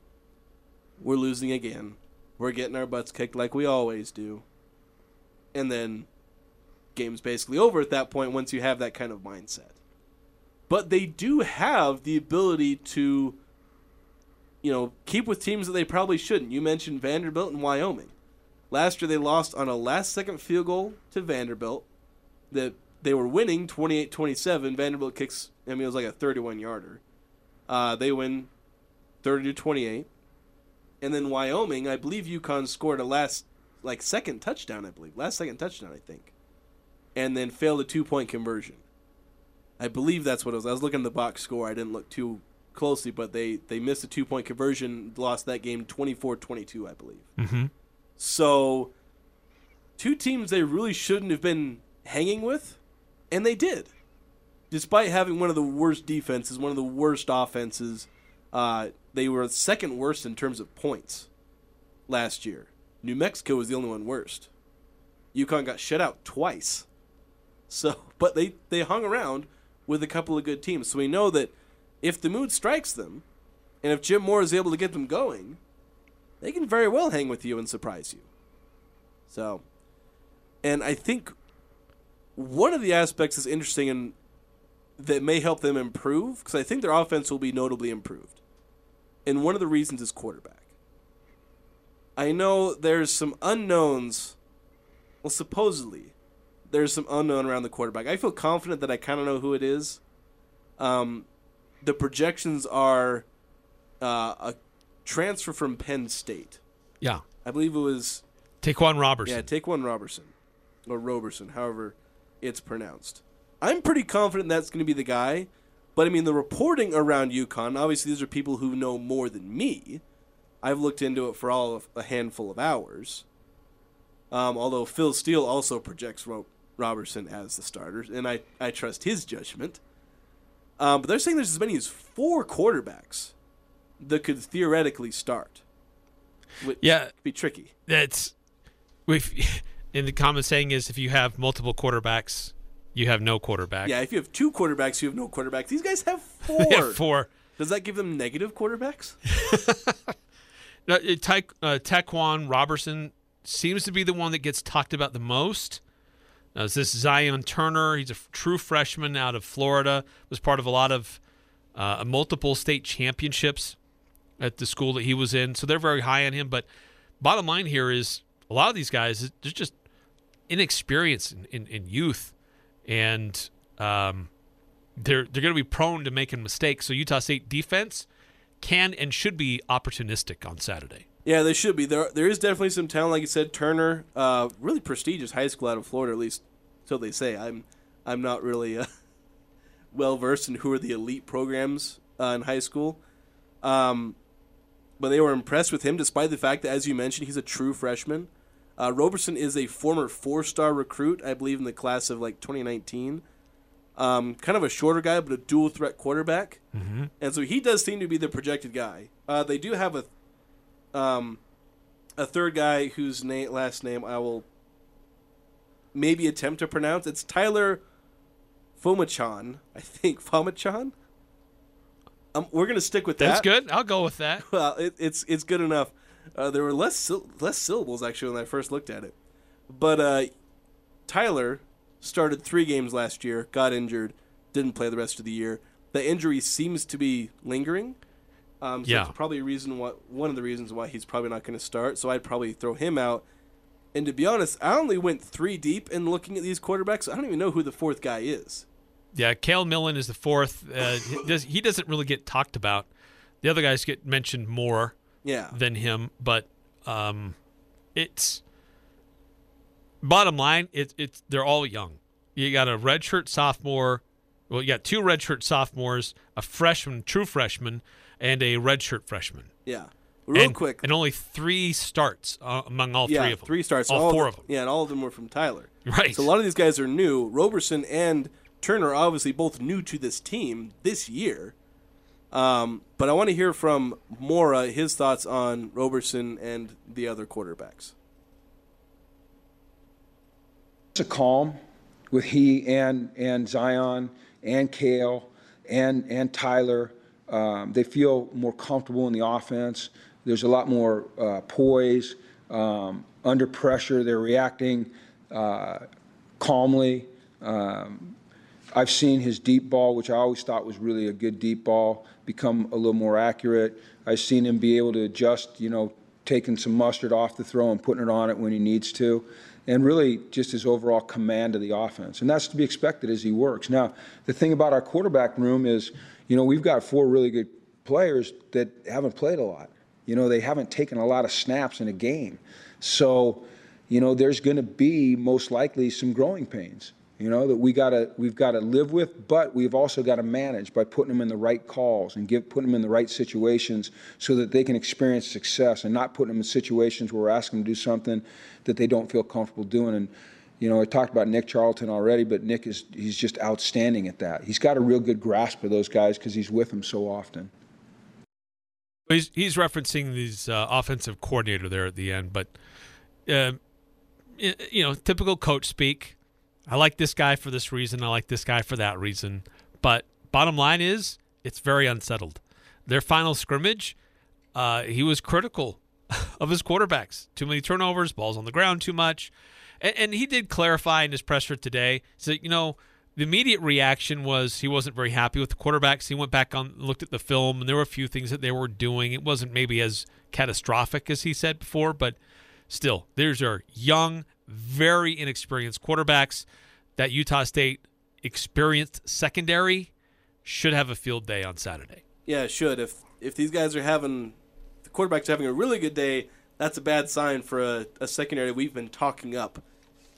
We're losing again. We're getting our butts kicked like we always do. And then game's basically over at that point once you have that kind of mindset. But they do have the ability to, you know, keep with teams that they probably shouldn't. You mentioned Vanderbilt and Wyoming. Last year they lost on a last second field goal to Vanderbilt. That they were winning 28-27. Vanderbilt kicks I mean it was like a 31 yarder. Uh, they win 30 to 28. And then Wyoming, I believe UConn scored a last like second touchdown, I believe. Last second touchdown, I think. And then failed a two point conversion. I believe that's what it was. I was looking at the box score. I didn't look too closely, but they, they missed a two point conversion, lost that game 24 22, I believe. Mm-hmm. So, two teams they really shouldn't have been hanging with, and they did. Despite having one of the worst defenses, one of the worst offenses, uh, they were second worst in terms of points last year. New Mexico was the only one worst. UConn got shut out twice. So, but they, they hung around with a couple of good teams. So we know that if the mood strikes them, and if Jim Mora is able to get them going, they can very well hang with you and surprise you. So, and I think one of the aspects is interesting and that may help them improve because I think their offense will be notably improved. And one of the reasons is quarterback. I know there's some unknowns. Well, supposedly, there's some unknown around the quarterback. I feel confident that I kind of know who it is. Um, the projections are uh, a transfer from Penn State. Yeah. I believe it was Ta'Quan Robertson. Yeah, Ta'Quan Robertson or Roberson, however it's pronounced. I'm pretty confident that's going to be the guy. But I mean, the reporting around UConn, obviously, these are people who know more than me. I've looked into it for all of a handful of hours. Um, although Phil Steele also projects Ro- Robertson as the starter, and I, I trust his judgment. Um, but they're saying there's as many as four quarterbacks that could theoretically start. Which Yeah. could be tricky. That's if in the common saying is if you have multiple quarterbacks, you have no quarterback. Yeah, if you have two quarterbacks, you have no quarterback. These guys have four. Have four. Does that give them negative quarterbacks? No, uh, Ta- uh, Ta'Quan Robertson seems to be the one that gets talked about the most. Now, is this Zion Turner? He's a f- true freshman out of Florida. Was part of a lot of uh, multiple state championships at the school that he was in. So they're very high on him. But bottom line here is a lot of these guys they're just inexperienced in, in, in youth, and um, they're they're going to be prone to making mistakes. So Utah State defense can and should be opportunistic on Saturday. Yeah, they should be. There, there is definitely some talent, like you said. Turner, uh, really prestigious high school out of Florida, at least so they say. I'm, I'm not really uh, well versed in who are the elite programs uh, in high school, um, but they were impressed with him, despite the fact that, as you mentioned, he's a true freshman. Uh, Roberson is a former four-star recruit, I believe, in the class of like 2019. Um, kind of a shorter guy, but a dual threat quarterback. Mm-hmm. And so he does seem to be the projected guy. Uh, they do have a um, a third guy whose name last name I will maybe attempt to pronounce. It's Tyler Phommachanh, I think Phommachanh. Um, we're gonna stick with that. That's good. I'll go with that. Well, it, it's it's good enough. Uh, there were less less syllables actually when I first looked at it, but uh, Tyler started three games last year, got injured, didn't play the rest of the year. The injury seems to be lingering. Um, so Yeah. it's probably a reason what one of the reasons why he's probably not going to start. So I'd probably throw him out. And to be honest, I only went three deep in looking at these quarterbacks. I don't even know who the fourth guy is. Yeah, Kale Millen is the fourth. Uh, he, does, he doesn't really get talked about. The other guys get mentioned more Yeah. than him, but um, it's bottom line. It, it's they're all young. You got a redshirt sophomore. Well, you got two redshirt sophomores, a freshman, true freshman, and a redshirt freshman. Yeah. Real and, quick, and only three starts uh, among all yeah, three of them. Three starts. All, four of of them. Yeah, and all of them were from Tyler. Right. So a lot of these guys are new. Roberson and Turner are obviously both new to this team this year. Um, but I want to hear from Mora his thoughts on Roberson and the other quarterbacks. It's a calm with he and and Zion and Kale and and Tyler. Um, they feel more comfortable in the offense. There's a lot more uh, poise um, under pressure. They're reacting uh, calmly. Um, I've seen his deep ball, which I always thought was really a good deep ball, become a little more accurate. I've seen him be able to adjust, you know, taking some mustard off the throw and putting it on it when he needs to. And really, just his overall command of the offense. And that's to be expected as he works. Now, the thing about our quarterback room is, you know, we've got four really good players that haven't played a lot. You know, they haven't taken a lot of snaps in a game. So, you know, there's going to be most likely some growing pains you know that we gotta we've got to live with but we've also got to manage by putting them in the right calls and give putting them in the right situations so that they can experience success and not putting them in situations where we're asking them to do something that they don't feel comfortable doing. And you know i talked about nick charlton already but nick is he's just outstanding at that. He's got a real good grasp of those guys because he's with them so often. He's, he's referencing these uh, offensive coordinator there at the end but uh, you know typical coach speak I like this guy for this reason. I like this guy for that reason. But bottom line is, it's very unsettled. Their final scrimmage, uh, he was critical of his quarterbacks. Too many turnovers, balls on the ground too much. And, and he did clarify in his presser today. So, you know, the immediate reaction was he wasn't very happy with the quarterbacks. He went back on, looked at the film, and there were a few things that they were doing. It wasn't maybe as catastrophic as he said before, but still, there's are young, very inexperienced quarterbacks. That Utah State experienced secondary should have a field day on Saturday. Yeah, it should. If if these guys are having the quarterbacks are having a really good day, that's a bad sign for a, a secondary we've been talking up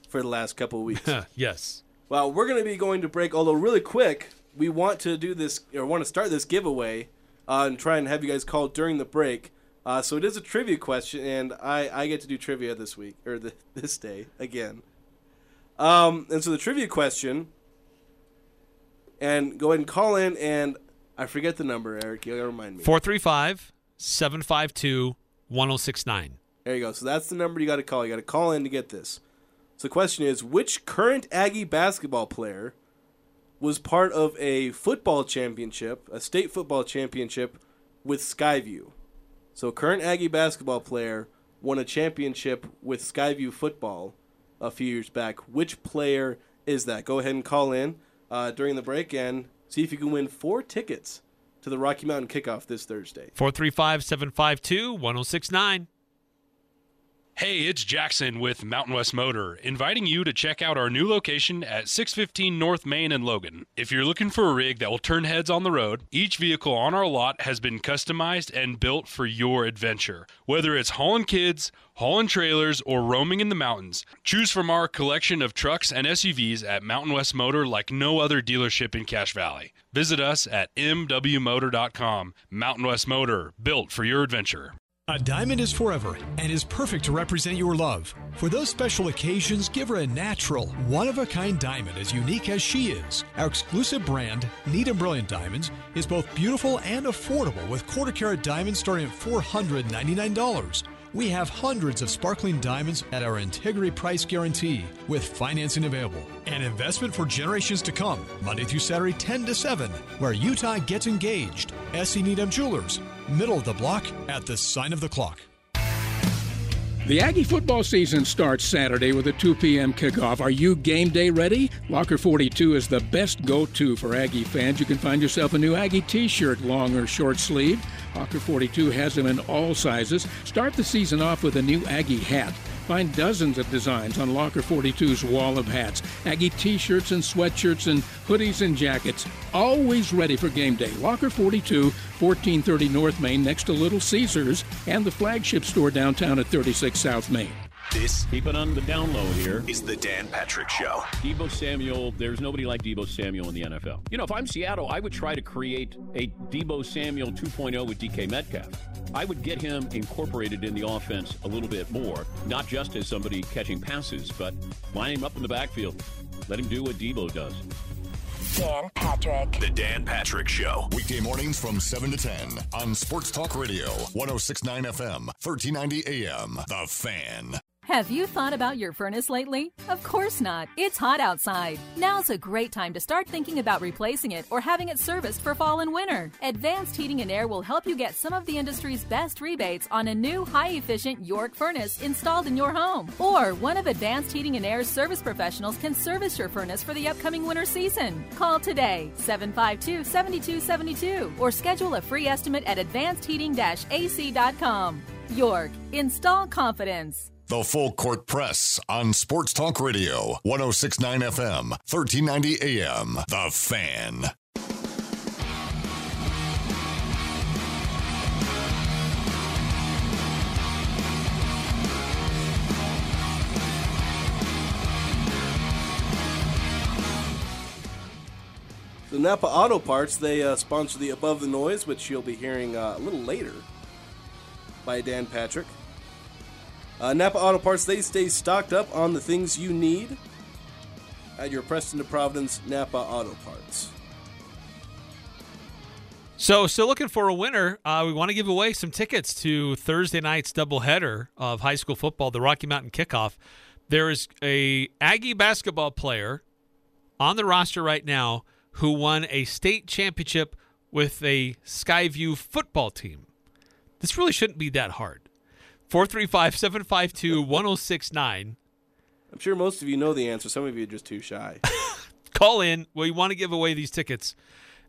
for the last couple of weeks. yes. Well, we're going to be going to break, although really quick. We want to do this or want to start this giveaway uh, and try and have you guys call during the break. Uh, so it is a trivia question, and I, I get to do trivia this week or the, this day again. Um, and so the trivia question, and go ahead and call in, and I forget the number, Eric. You gotta remind me. 435 752 1069. There you go. So that's the number you got to call. You got to call in to get this. So the question is which current Aggie basketball player was part of a football championship, a state football championship with Skyview? So, current Aggie basketball player won a championship with Skyview football a few years back. Which player is that? Go ahead and call in uh, during the break and see if you can win four tickets to the Rocky Mountain Kickoff this Thursday. 435 752 1069. Hey, it's Jackson with Mountain West Motor, inviting you to check out our new location at 615 North Main in Logan. If you're looking for a rig that will turn heads on the road, each vehicle on our lot has been customized and built for your adventure. Whether it's hauling kids, hauling trailers, or roaming in the mountains, choose from our collection of trucks and SUVs at Mountain West Motor like no other dealership in Cache Valley. Visit us at mwmotor.com. Mountain West Motor, built for your adventure. A diamond is forever and is perfect to represent your love. For those special occasions, give her a natural, one of a kind diamond as unique as she is. Our exclusive brand, Needham Brilliant Diamonds, is both beautiful and affordable with quarter carat diamonds starting at $499. We have hundreds of sparkling diamonds at our integrity price guarantee with financing available. An investment for generations to come, Monday through Saturday, 10 to 7, where Utah gets engaged. SC Needham Jewelers, middle of the block at the sign of the clock. The Aggie football season starts Saturday with a 2 p.m. kickoff. Are you game day ready? Locker 42 is the best go to for Aggie fans. You can find yourself a new Aggie t shirt, long or short sleeve. Locker 42 has them in all sizes. Start the season off with a new Aggie hat. Find dozens of designs on Locker 42's wall of hats, Aggie t shirts and sweatshirts and hoodies and jackets. Always ready for game day. Locker 42, 1430 North Main, next to Little Caesars, and the flagship store downtown at 36 South Main. This, keep it on the down low here, is the Dan Patrick Show. Deebo Samuel, there's nobody like Deebo Samuel in the NFL. You know, if I'm Seattle, I would try to create a Deebo Samuel 2.0 with DK Metcalf. I would get him incorporated in the offense a little bit more, not just as somebody catching passes, but line him up in the backfield. Let him do what Deebo does. Dan Patrick. The Dan Patrick Show. Weekday mornings from 7 to 10 on Sports Talk Radio, 1069 FM, 1390 AM. The Fan. Have you thought about your furnace lately? Of course not. It's hot outside. Now's a great time to start thinking about replacing it or having it serviced for fall and winter. Advanced Heating and Air will help you get some of the industry's best rebates on a new high efficient York furnace installed in your home. Or one of Advanced Heating and Air's service professionals can service your furnace for the upcoming winter season. Call today 752 7272 or schedule a free estimate at advancedheating ac.com. York, install confidence. The Full Court Press on Sports Talk Radio, 1069 FM, 1390 AM. The Fan. The Napa Auto Parts, they uh, sponsor the Above the Noise, which you'll be hearing uh, a little later by Dan Patrick. Uh, Napa Auto Parts, they stay stocked up on the things you need at your Preston to Providence Napa Auto Parts. So, still looking for a winner. Uh, we want to give away some tickets to Thursday night's doubleheader of high school football, the Rocky Mountain Kickoff. There is a Aggie basketball player on the roster right now who won a state championship with a Skyview football team. This really shouldn't be that hard. 435 752 1069. I'm sure most of you know the answer. Some of you are just too shy. Call in. We want to give away these tickets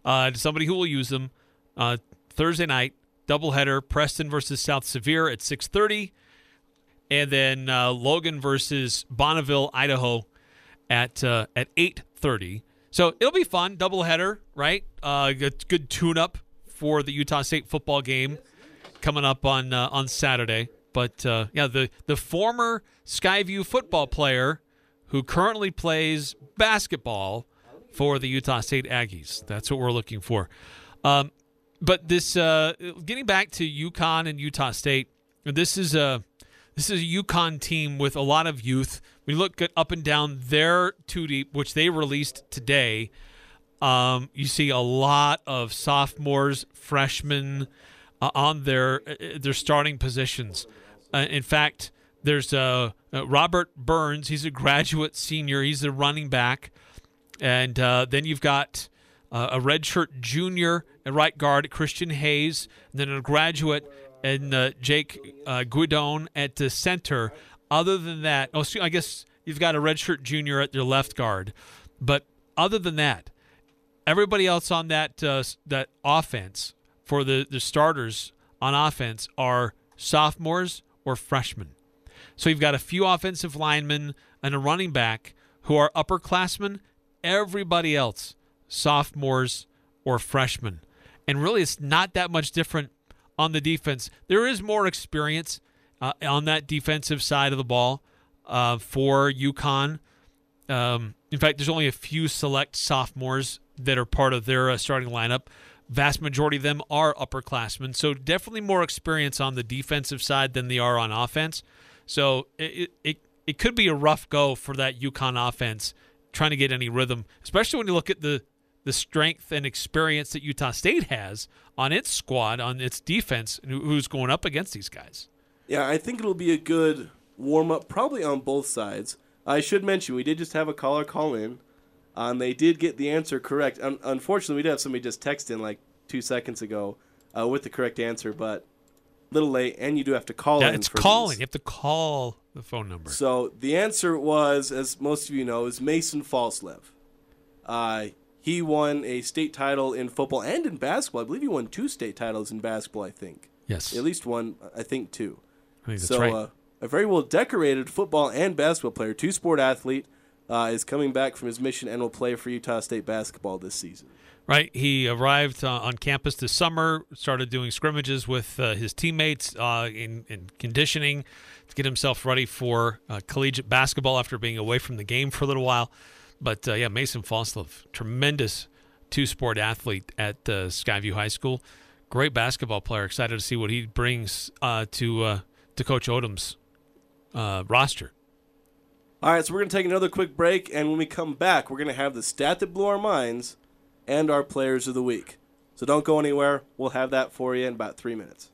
uh, to somebody who will use them uh, Thursday night doubleheader: Preston versus South Sevier at 6:30, and then uh, Logan versus Bonneville, Idaho, at uh, at 8:30. So it'll be fun doubleheader, right? Uh, good, good tune-up for the Utah State football game coming up on uh, on Saturday. But uh, yeah, the the former Skyview football player who currently plays basketball for the Utah State Aggies. That's what we're looking for. Um, but this, uh, getting back to UConn and Utah State, this is a this is a UConn team with a lot of youth. We look up and down their two deep, which they released today. Um, you see a lot of sophomores, freshmen uh, on their uh, their starting positions. Uh, in fact, there's uh, uh, Robert Burns. He's a graduate senior. He's a running back, and uh, then you've got a redshirt junior at right guard, Christian Hayes, and then a graduate and Jake uh, Guidon at the center. Other than that, oh, I guess you've got a redshirt junior at your left guard, but other than that, everybody else on that that offense for the, the starters on offense are sophomores or freshmen. So you've got a few offensive linemen and a running back who are upperclassmen. Everybody else, sophomores or freshmen. And really, it's not that much different on the defense. There is more experience uh, on that defensive side of the ball uh, for UConn. Um, in fact, there's only a few select sophomores that are part of their uh, starting lineup. Vast majority of them are upperclassmen, so definitely more experience on the defensive side than they are on offense. So it it it could be a rough go for that UConn offense trying to get any rhythm, especially when you look at the the strength and experience that Utah State has on its squad, on its defense, who's going up against these guys. Yeah, I think it'll be a good warm up, probably on both sides. I should mention we did just have a caller call in um, they did get the answer correct. Un- unfortunately, we did have somebody just text in like two seconds ago uh, with the correct answer, but a little late, and you do have to call it. yeah, it's calling. These. You have to call the phone number. So the answer was, as most of you know, is Mason Falslev. Uh, he won a state title in football and in basketball. I believe he won two state titles in basketball. I think. Yes. At least one. I think two. I think that's so, right. Uh, a very well decorated football and basketball player, two sport athlete uh, is coming back from his mission and will play for Utah State basketball this season. Right. He arrived uh, on campus this summer, started doing scrimmages with uh, his teammates uh, in, in, conditioning to get himself ready for uh, collegiate basketball after being away from the game for a little while. But uh, yeah, Mason Falslev, tremendous two sport athlete at Skyview High School. Great basketball player. Excited to see what he brings to, to Coach Odom's roster. All right, so we're going to take another quick break, and when we come back, we're going to have the stat that blew our minds and our players of the week. So don't go anywhere. We'll have that for you in about three minutes.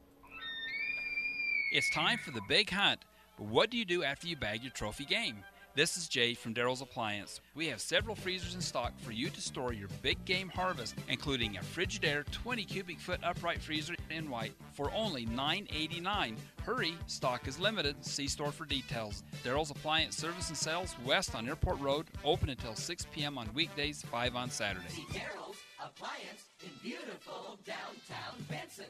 It's time for the big hunt. But what do you do after you bag your trophy game? This is Jay from Daryl's Appliance. We have several freezers in stock for you to store your big game harvest, including a Frigidaire 20 cubic foot upright freezer in white for only $9.89. Hurry, stock is limited. See store for details. Daryl's Appliance Service and Sales west on Airport Road, open until 6 p.m. on weekdays, 5 on Saturday. Daryl's Appliance in beautiful downtown Benson.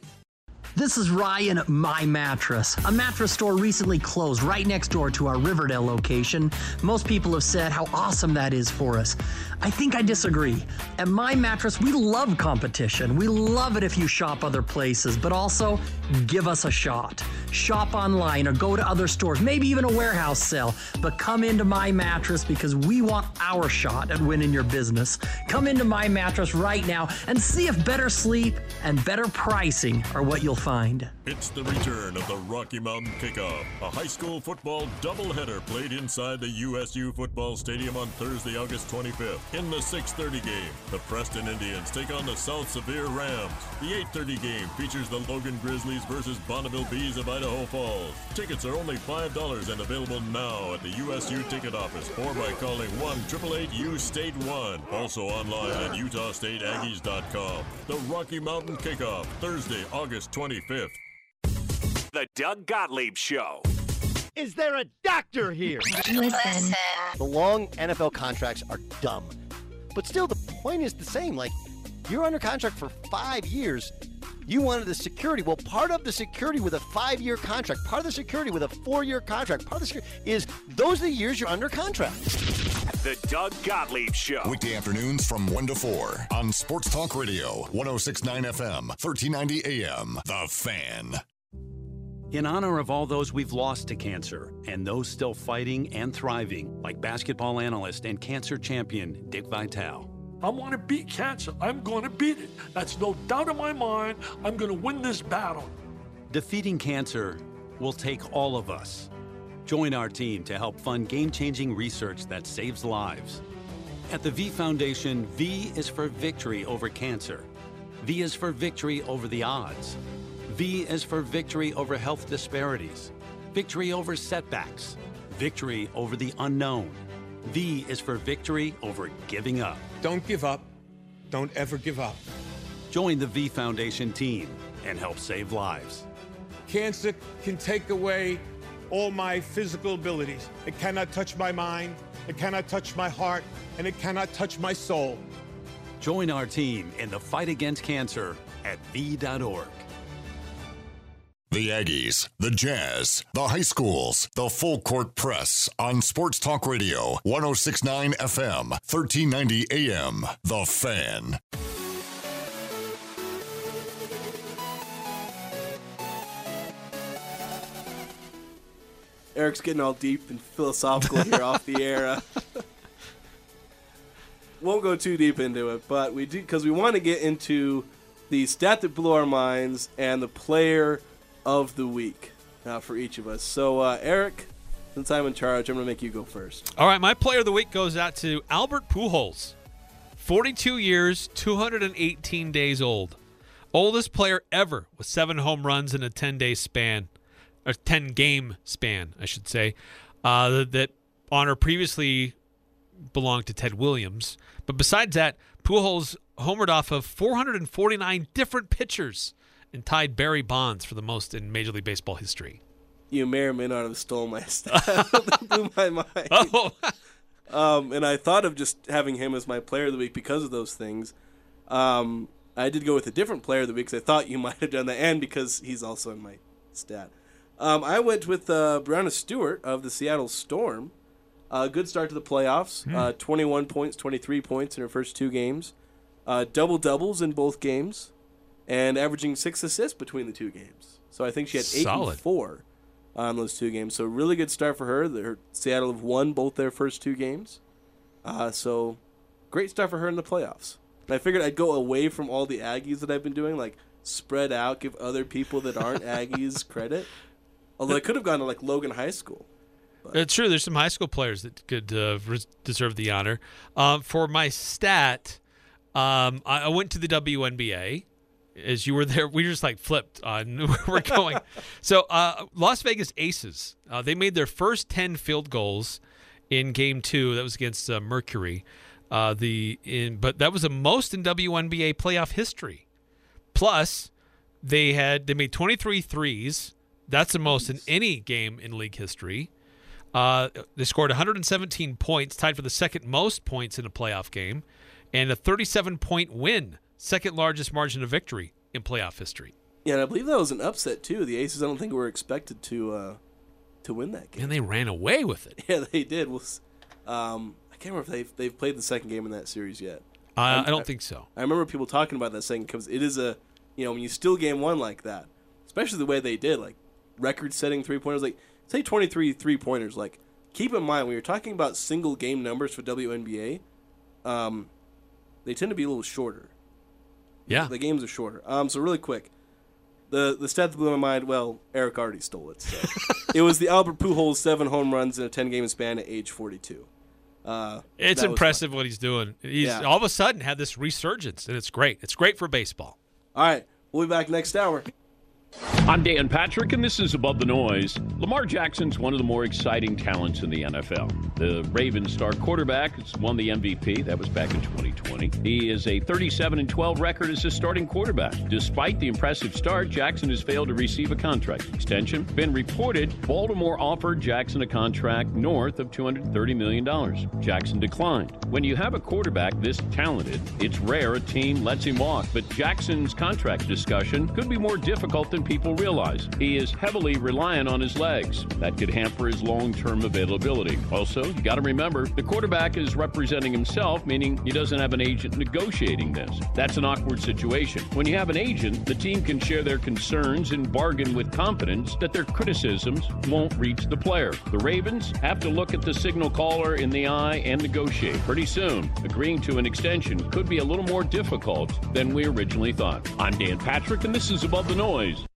This is Ryan at My Mattress. A mattress store recently closed right next door to our Riverdale location. Most people have said how awesome that is for us. I think I disagree. At My Mattress, we love competition. We love it if you shop other places, but also give us a shot. Shop online or go to other stores, maybe even a warehouse sale, but come into My Mattress because we want our shot at winning your business. Come into My Mattress right now and see if better sleep and better pricing are what you'll find. It's the return of the Rocky Mountain Kickoff, a high school football doubleheader played inside the USU football stadium on Thursday, August 25th. In the 6:30 game, the Preston Indians take on the South Sevier Rams. The 8:30 game features the Logan Grizzlies versus Bonneville Bees of Idaho Falls. Tickets are only $5 and available now at the USU ticket office or by calling 1-888-U State 1. Also online at UtahStateAggies.com. The Rocky Mountain Kickoff, Thursday, August 25th. The Doug Gottlieb Show. Is there a doctor here? Listen. The long NFL contracts are dumb. But still, the point is the same. Like, you're under contract for five years. You wanted the security. Well, part of the security with a five year contract, part of the security with a four year contract, part of the security is those are the years you're under contract. The Doug Gottlieb Show. Weekday afternoons from 1 to 4 on Sports Talk Radio, 1069 FM, 1390 AM. The Fan. In honor of all those we've lost to cancer and those still fighting and thriving, like basketball analyst and cancer champion Dick Vitale. I want to beat cancer. I'm going to beat it. That's no doubt in my mind. I'm going to win this battle. Defeating cancer will take all of us. Join our team to help fund game changing research that saves lives. At the V Foundation, V is for victory over cancer. V is for victory over the odds. V is for victory over health disparities, victory over setbacks, victory over the unknown. V is for victory over giving up. Don't give up. Don't ever give up. Join the V Foundation team and help save lives. Cancer can take away all my physical abilities. It cannot touch my mind, it cannot touch my heart, and it cannot touch my soul. Join our team in the fight against cancer at V.org. The Aggies, the Jazz, the high schools, the full court press on Sports Talk Radio, 1069 FM, 1390 AM. The Fan. Eric's getting all deep and philosophical here off the air. Uh, won't go too deep into it, but we do because we want to get into the stat that blew our minds and the player of the week uh, for each of us. So, uh, Eric, since I'm in charge, I'm going to make you go first. All right, my player of the week goes out to Albert Pujols. 42 years, 218 days old. Oldest player ever with seven home runs in a 10 day span, or 10 game span, I should say. Uh, that honor previously belonged to Ted Williams. But besides that, Pujols homered off of 449 different pitchers and tied Barry Bonds for the most in Major League Baseball history. You may or may not have stolen my stat. blew my mind. Oh. um, and I thought of just having him as my player of the week because of those things. Um, I did go with a different player of the week because I thought you might have done that, and because he's also in my stat. Um, I went with uh, Breanna Stewart of the Seattle Storm. Uh, good start to the playoffs. Hmm. Uh, 21 points, 23 points in her first two games. Uh, double doubles in both games, and averaging six assists between the two games. So I think she had eight Solid. and four on those two games. So really good start for her. Her Seattle have won both their first two games. Uh, so great start for her in the playoffs. And I figured I'd go away from all the Aggies that I've been doing, like spread out, give other people that aren't Aggies credit. Although I could have gone to like Logan High School. It's true. There's some high school players that could uh, deserve the honor. Um, for my stat, um, I, I went to the WNBA, as you were there, we just like flipped on where we're going. so, uh, Las Vegas Aces, uh, they made their first 10 field goals in game two. That was against uh, Mercury. Uh, the in, But that was the most in WNBA playoff history. Plus, they had they made 23 threes. That's the most in any game in league history. Uh, they scored 117 points, tied for the second most points in a playoff game, and a 37 point win second largest margin of victory in playoff history. Yeah, and I believe that was an upset too. The Aces, I don't think were expected to uh, to win that game. And they ran away with it. Yeah, they did. Well, um, I can't remember if they've they've played the second game in that series yet. Uh, I don't think so. I remember people talking about that saying because it is a you know when you steal game one like that, especially the way they did, like record-setting three pointers, like say 23 three pointers. Like keep in mind when you're talking about single game numbers for WNBA, um, they tend to be a little shorter. Yeah. The games are shorter. Um, so really quick, the the stat that blew my mind. Well, Eric already stole it. So. it was the Albert Pujols seven home runs in a ten game span at age forty two. Uh, it's impressive what he's doing. He's Yeah. all of a sudden had this resurgence, and it's great. It's great for baseball. All right, we'll be back next hour. I'm Dan Patrick, and this is Above the Noise. Lamar Jackson's one of the more exciting talents in the NFL. The Ravens star quarterback has won the MVP. That was back in 2020. He is a 37 and 12 record as a starting quarterback. Despite the impressive start, Jackson has failed to receive a contract extension. Been reported Baltimore offered Jackson a contract north of $230 million. Jackson declined. When you have a quarterback this talented, it's rare a team lets him walk. But Jackson's contract discussion could be more difficult than people realize. He is heavily reliant on his legs. That could hamper his long term availability. Also, you got to remember the quarterback is representing himself, meaning he doesn't have an agent negotiating this. That's an awkward situation. When you have an agent, the team can share their concerns and bargain with confidence that their criticisms won't reach the player. The Ravens have to look at the signal caller in the eye and negotiate. Pretty soon, agreeing to an extension could be a little more difficult than we originally thought. I'm Dan Patrick, and this is Above the Noise.